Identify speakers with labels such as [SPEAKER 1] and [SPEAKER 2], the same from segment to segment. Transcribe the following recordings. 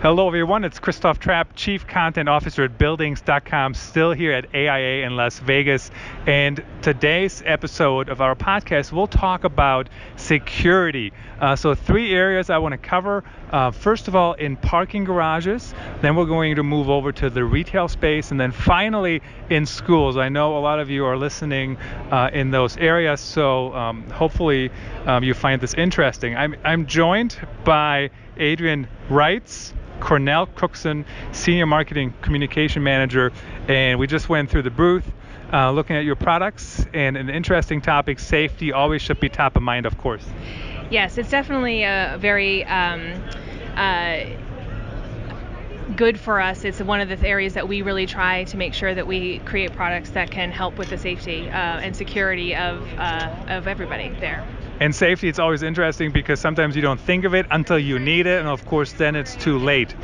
[SPEAKER 1] Hello, everyone. It's Christoph Trappe, Chief Content Officer at Buildings.com, still here at AIA in Las Vegas. And today's episode of our podcast, we'll talk about security. Uh, so, three areas I want to cover. Uh, first of all, in parking garages. Then we're going to move over to the retail space. And then finally, in schools. I know a lot of you are listening uh, in those areas. So, um, hopefully, um, you find this interesting. I'm, I'm joined by Adrienne Reitz. Cornell Cookson, Senior Marketing Communication Manager, and we just went through the booth. Uh, looking at your products and an interesting topic safety always should be top of mind of course
[SPEAKER 2] yes it's definitely a very um, uh, good for us. It's one of the areas that we really try to make sure that we create products that can help with the safety uh, and security of uh, of everybody there.
[SPEAKER 1] And safety, it's always interesting because sometimes you don't think of it until you need it, and of course, then it's too late.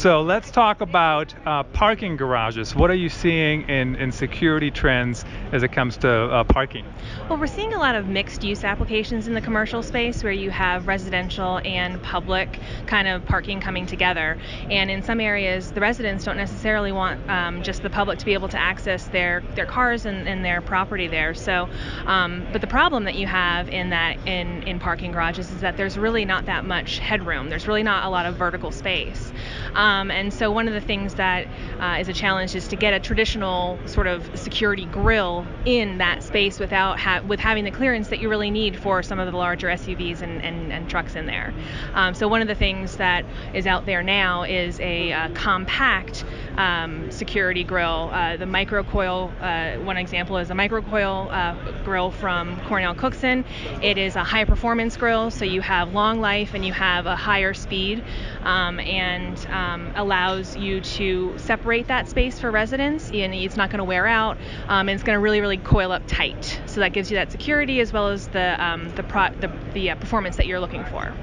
[SPEAKER 1] So let's talk about uh, parking garages. What are you seeing in, in security trends as it comes to uh, parking?
[SPEAKER 2] Well, we're seeing a lot of mixed use applications in the commercial space where you have residential and public kind of parking coming together. And in some areas, the residents don't necessarily want um, just the public to be able to access their, their cars and, and their property there. So, um, but the problem that you have in that in, in parking garages is that there's really not that much headroom. There's really not a lot of vertical space. Um, and so one of the things that uh, is a challenge is to get a traditional sort of security grill in that space without ha- with having the clearance that you really need for some of the larger SUVs and, and, and trucks in there. Um, so one of the things that is out there now is a uh, compact um, security grill. Uh, the microcoil, uh, one example is a microcoil uh, grill from Cornell Cookson. It is a high performance grill, so you have long life and you have a higher speed, um, and um, allows you to separate that space for residents. And it's not going to wear out, um, and it's going to really, really coil up tight. So that gives you that security as well as the um, the, pro- the, the uh, performance that you're looking for.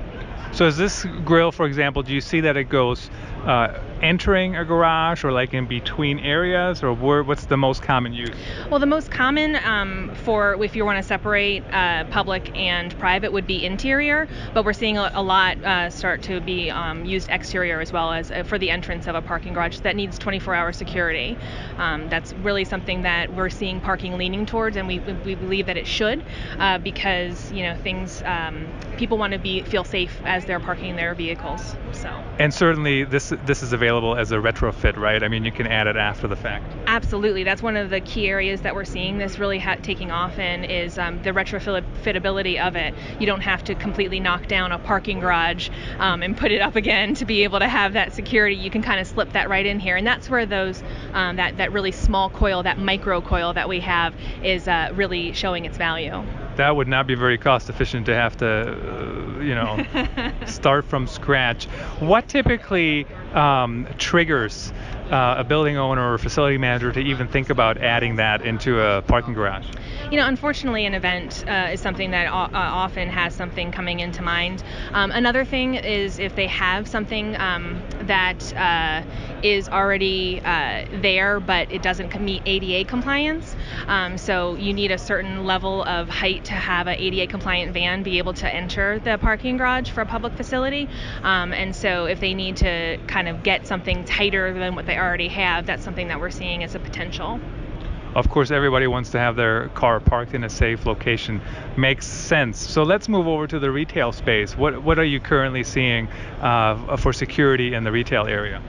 [SPEAKER 1] So is this grill, for example, do you see that it goes uh, entering a garage or like in between areas or where, what's the most common use?
[SPEAKER 2] Well, the most common um, for if you want to separate uh, public and private would be interior, but we're seeing a, a lot uh, start to be um, used exterior as well as uh, for the entrance of a parking garage that needs 24-hour security. Um, that's really something that we're seeing parking leaning towards, and we, we believe that it should uh, because you know things um, people want to be feel safe as they're parking their vehicles. So.
[SPEAKER 1] And certainly this this is available as a retrofit, right? I mean, you can add it after the fact.
[SPEAKER 2] Absolutely, that's one of the key areas that we're seeing this really ha- taking off in is um, the retrofitability of it. You don't have to completely knock down a parking garage um, and put it up again to be able to have that security. You can kind of slip that right in here, and that's where those um, that that really small coil, that micro coil that we have, is uh, really showing its value
[SPEAKER 1] that would not be very cost efficient to have to, uh, you know, start from scratch. What typically um, triggers uh, a building owner or facility manager to even think about adding that into a parking garage?
[SPEAKER 2] You know, unfortunately, an event uh, is something that o- uh, often has something coming into mind. Um, another thing is if they have something um, that uh, is already uh, there, but it doesn't meet ADA compliance. Um, so you need a certain level of height to have an ADA compliant van be able to enter the parking garage for a public facility. Um, and so if they need to kind of get something tighter than what they already have, that's something that we're seeing as a potential.
[SPEAKER 1] Of course everybody wants to have their car parked in a safe location. Makes sense. So let's move over to the retail space. What what are you currently seeing uh, for security in the retail area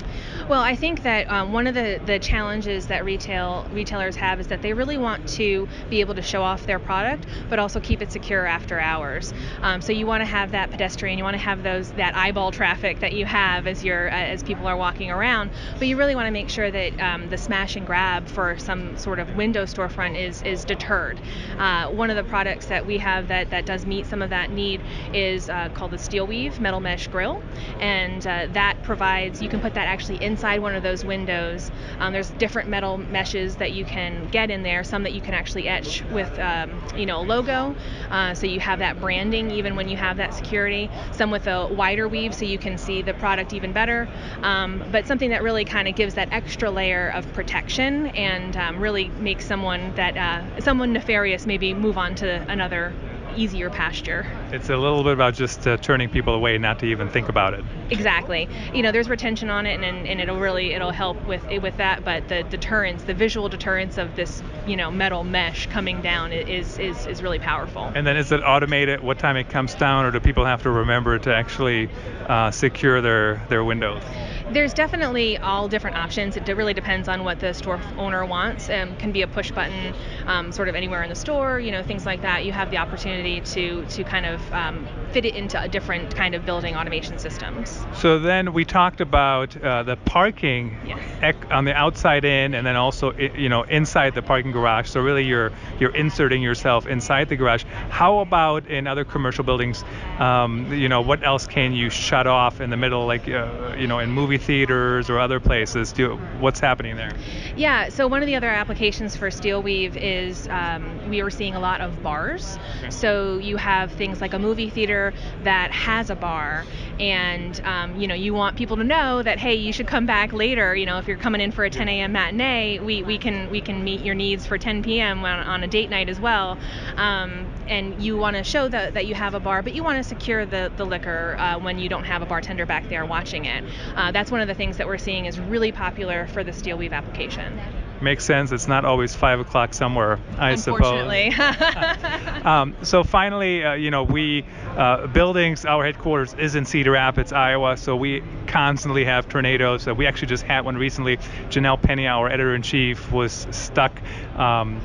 [SPEAKER 2] well, I think that um, one of the, the challenges that retail retailers have is that they really want to be able to show off their product, but also keep it secure after hours. Um, so you want to have that pedestrian, you want to have those that eyeball traffic that you have as you're uh, as people are walking around, but you really want to make sure that um, the smash and grab for some sort of window storefront is is deterred. Uh, one of the products that we have that that does meet some of that need is uh, called the Steel Weave Metal Mesh Grill, and uh, that provides you can put that actually in inside one of those windows. Um, there's different metal meshes that you can get in there. Some that you can actually etch with, um, you know, a logo, uh, so you have that branding even when you have that security. Some with a wider weave, so you can see the product even better. Um, but something that really kind of gives that extra layer of protection and um, really makes someone that uh, someone nefarious maybe move on to another easier pasture.
[SPEAKER 1] It's a little bit about just uh, turning people away, not to even think about it.
[SPEAKER 2] Exactly. You know, there's retention on it, and, and it'll really it'll help with with that. But the deterrence, the visual deterrence of this you know metal mesh coming down is is is really powerful.
[SPEAKER 1] And then is it automated? What time it comes down, or do people have to remember to actually uh, secure their their windows?
[SPEAKER 2] There's definitely all different options. It really depends on what the store owner wants. Um, can be a push button, um, sort of anywhere in the store, you know, things like that. You have the opportunity to to kind of um, fit it into a different kind of building automation systems.
[SPEAKER 1] So then we talked about uh, the parking
[SPEAKER 2] yes.
[SPEAKER 1] ec- on the outside in, and then also you know inside the parking garage. So really you're you're inserting yourself inside the garage. How about in other commercial buildings? Um, you know, what else can you shut off in the middle, like uh, you know, in movie theaters or other places? Do what's happening there?
[SPEAKER 2] Yeah. So one of the other applications for steel weave is um, we are seeing a lot of bars. Okay. So you have things like a movie theater that has a bar, and um, you know you want people to know that hey, you should come back later. You know, if you're coming in for a 10 a.m. matinee, we, we can we can meet your needs for 10 p.m. on, on a date night as well. Um, and you want to show that, that you have a bar, but you want to secure the, the liquor uh, when you don't have a bartender back there watching it. Uh, that's one of the things that we're seeing is really popular for the steel weave application
[SPEAKER 1] makes sense. It's not always five o'clock somewhere, I
[SPEAKER 2] Unfortunately.
[SPEAKER 1] suppose. um, so finally, uh, you know, we uh, buildings. Our headquarters is in Cedar Rapids, Iowa, so we constantly have tornadoes. Uh, we actually just had one recently. Janelle Penny, our editor-in-chief, was stuck. Um,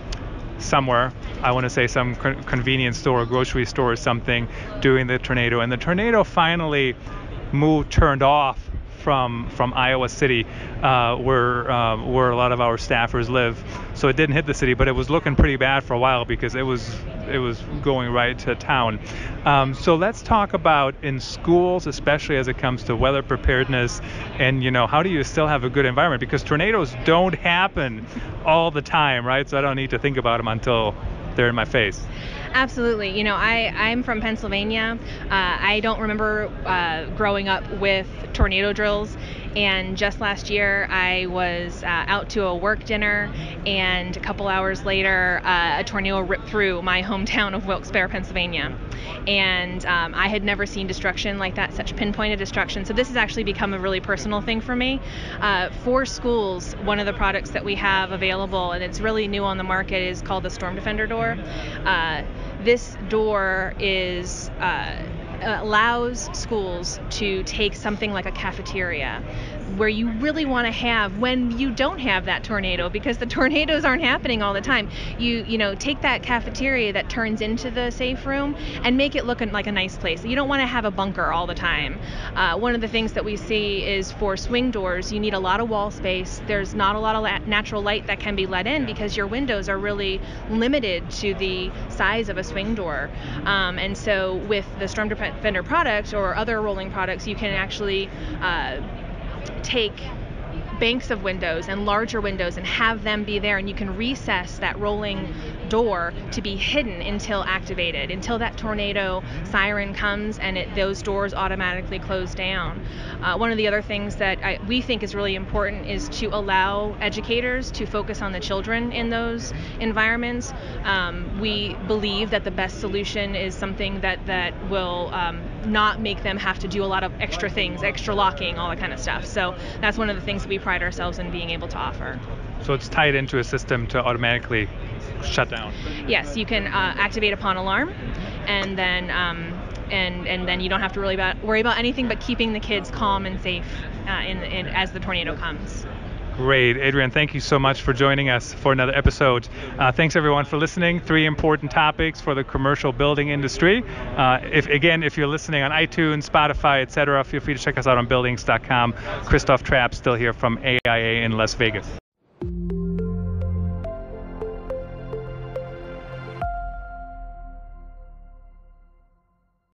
[SPEAKER 1] somewhere. I want to say some convenience store, or grocery store, or something, doing the tornado, and the tornado finally moved, turned off from from Iowa City, uh, where uh, where a lot of our staffers live. So it didn't hit the city, but it was looking pretty bad for a while because it was it was going right to town. Um, so let's talk about in schools, especially as it comes to weather preparedness, and you know how do you still have a good environment because tornadoes don't happen all the time, right? So I don't need to think about them until they're in my face.
[SPEAKER 2] Absolutely. You know, I, I'm from Pennsylvania. Uh, I don't remember uh, growing up with tornado drills. And just last year, I was uh, out to a work dinner, and a couple hours later, uh, a tornado ripped through my hometown of Wilkes-Barre, Pennsylvania. And um, I had never seen destruction like that, such pinpointed destruction. So this has actually become a really personal thing for me. Uh, for schools, one of the products that we have available, and it's really new on the market, is called the Storm Defender door. Uh, this door is uh, allows schools to take something like a cafeteria where you really want to have when you don't have that tornado because the tornadoes aren't happening all the time. You you know take that cafeteria that turns into the safe room and make it look like a nice place. You don't want to have a bunker all the time. Uh, one of the things that we see is for swing doors you need a lot of wall space. There's not a lot of natural light that can be let in because your windows are really limited to the size of a swing door. Um, and so with the storm defender product or other rolling products you can actually uh, take banks of windows and larger windows and have them be there and you can recess that rolling door to be hidden until activated until that tornado siren comes and it, those doors automatically close down. Uh, one of the other things that I, we think is really important is to allow educators to focus on the children in those environments. Um, we believe that the best solution is something that that will um, not make them have to do a lot of extra things extra locking all that kind of stuff so that's one of the things we pride ourselves in being able to offer.
[SPEAKER 1] So it's tied into a system to automatically shut down.
[SPEAKER 2] Yes, you can uh, activate upon alarm, and then um, and and then you don't have to really about worry about anything but keeping the kids calm and safe uh, in, in as the tornado comes.
[SPEAKER 1] Great. Adrienne, thank you so much for joining us for another episode. Uh, thanks everyone for listening. Three important topics for the commercial building industry. Uh, if Again, if you're listening on iTunes, Spotify, etc., feel free to check us out on buildings.com. Christoph Trappe still here from AIA in Las Vegas.